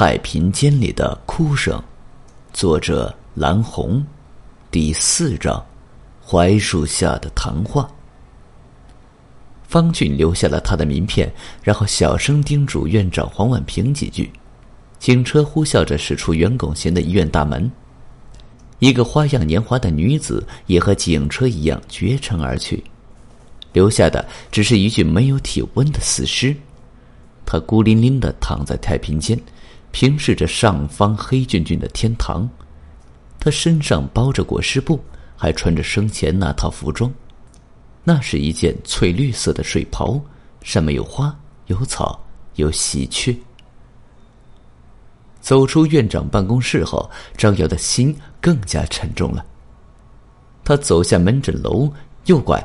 太平间里的哭声，作者蓝红，第四章，槐树下的谈话。方俊留下了他的名片，然后小声叮嘱院长黄婉平几句。警车呼啸着驶出袁拱贤的医院大门，一个花样年华的女子也和警车一样绝尘而去，留下的只是一具没有体温的死尸。他孤零零的躺在太平间。平视着上方黑俊俊的天堂，他身上包着裹尸布，还穿着生前那套服装，那是一件翠绿色的睡袍，上面有花、有草、有喜鹊。走出院长办公室后，张瑶的心更加沉重了。他走下门诊楼，右拐，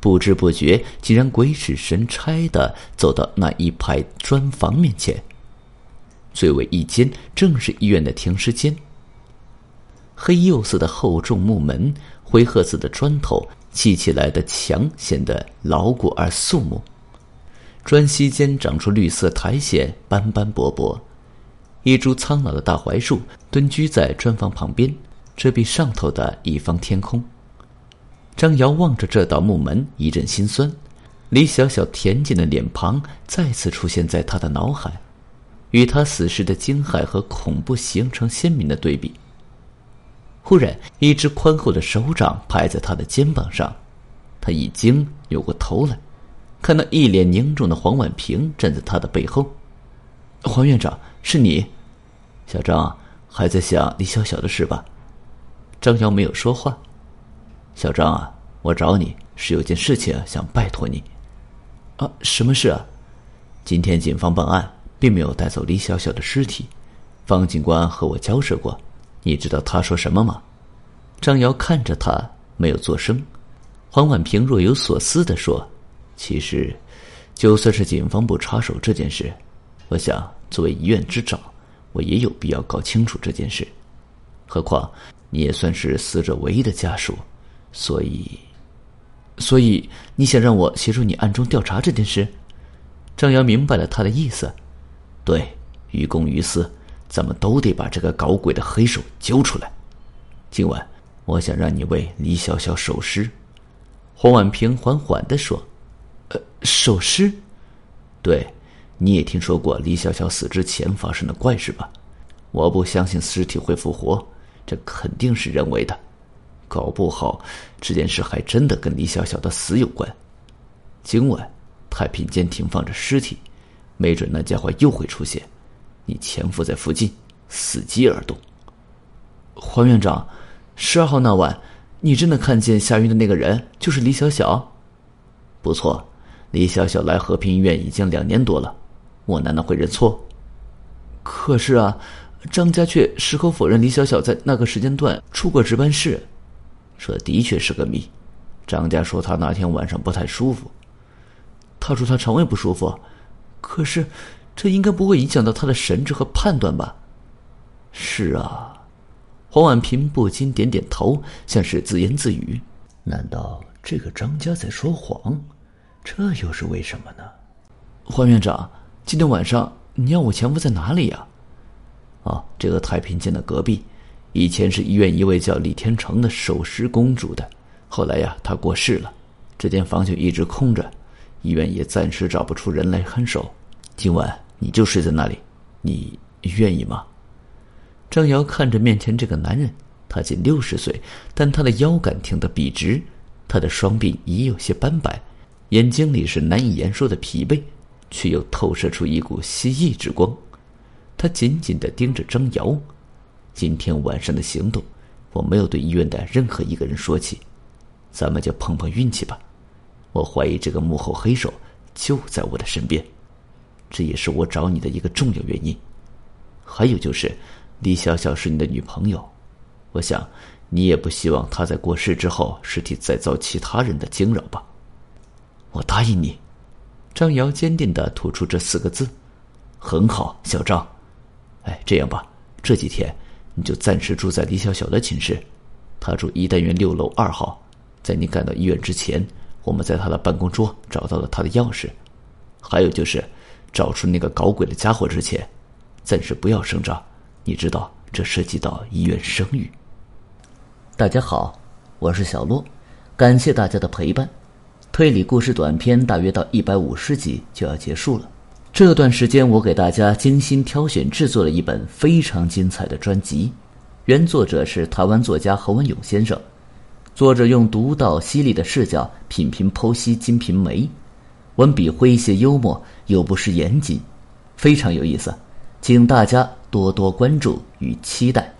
不知不觉竟然鬼使神差的走到那一排砖房面前。最为一间正是医院的停尸间。黑釉色的厚重木门，灰褐色的砖头砌起来的墙显得牢固而肃穆。砖隙间长出绿色苔藓，斑斑驳驳。一株苍老的大槐树蹲居在砖房旁边，遮蔽上头的一方天空。张瑶望着这道木门，一阵心酸。李小小恬静的脸庞再次出现在他的脑海。与他死时的惊骇和恐怖形成鲜明的对比。忽然，一只宽厚的手掌拍在他的肩膀上，他一惊，扭过头来，看到一脸凝重的黄婉平站在他的背后。黄院长，是你？小张还在想李小小的事吧？张瑶没有说话。小张啊，我找你是有件事情想拜托你。啊，什么事啊？今天警方办案。并没有带走李小小的尸体，方警官和我交涉过，你知道他说什么吗？张瑶看着他，没有作声。黄婉平若有所思地说：“其实，就算是警方不插手这件事，我想作为医院之长，我也有必要搞清楚这件事。何况你也算是死者唯一的家属，所以，所以你想让我协助你暗中调查这件事？”张瑶明白了他的意思。对，于公于私，咱们都得把这个搞鬼的黑手揪出来。今晚，我想让你为李小小守尸。”黄婉平缓缓的说，“呃，守尸？对，你也听说过李小小死之前发生的怪事吧？我不相信尸体会复活，这肯定是人为的。搞不好，这件事还真的跟李小小的死有关。今晚，太平间停放着尸体。”没准那家伙又会出现，你潜伏在附近，伺机而动。黄院长，十二号那晚，你真的看见夏云的那个人就是李小小？不错，李小小来和平医院已经两年多了，我难道会认错？可是啊，张家却矢口否认李小小在那个时间段出过值班室，这的确是个谜。张家说他那天晚上不太舒服，他说他肠胃不舒服。可是，这应该不会影响到他的神智和判断吧？是啊，黄婉平不禁点点头，像是自言自语：“难道这个张家在说谎？这又是为什么呢？”黄院长，今天晚上你要我潜伏在哪里呀？啊，这个太平间的隔壁，以前是医院一位叫李天成的守尸公主的，后来呀，她过世了，这间房就一直空着。医院也暂时找不出人来看守，今晚你就睡在那里，你愿意吗？张瑶看着面前这个男人，他仅六十岁，但他的腰杆挺得笔直，他的双臂已有些斑白，眼睛里是难以言说的疲惫，却又透射出一股蜥蜴之光。他紧紧的盯着张瑶，今天晚上的行动，我没有对医院的任何一个人说起，咱们就碰碰运气吧。我怀疑这个幕后黑手就在我的身边，这也是我找你的一个重要原因。还有就是，李小小是你的女朋友，我想你也不希望她在过世之后尸体再遭其他人的惊扰吧？我答应你。张瑶坚定的吐出这四个字：“很好，小张。哎，这样吧，这几天你就暂时住在李小小的寝室，她住一单元六楼二号，在你赶到医院之前。”我们在他的办公桌找到了他的钥匙，还有就是，找出那个搞鬼的家伙之前，暂时不要声张，你知道这涉及到医院声誉。大家好，我是小洛，感谢大家的陪伴。推理故事短篇大约到一百五十集就要结束了。这段时间，我给大家精心挑选制作了一本非常精彩的专辑。原作者是台湾作家侯文勇先生，作者用独到犀利的视角品评剖析《金瓶梅》，文笔诙谐幽默又不失严谨，非常有意思，请大家多多关注与期待。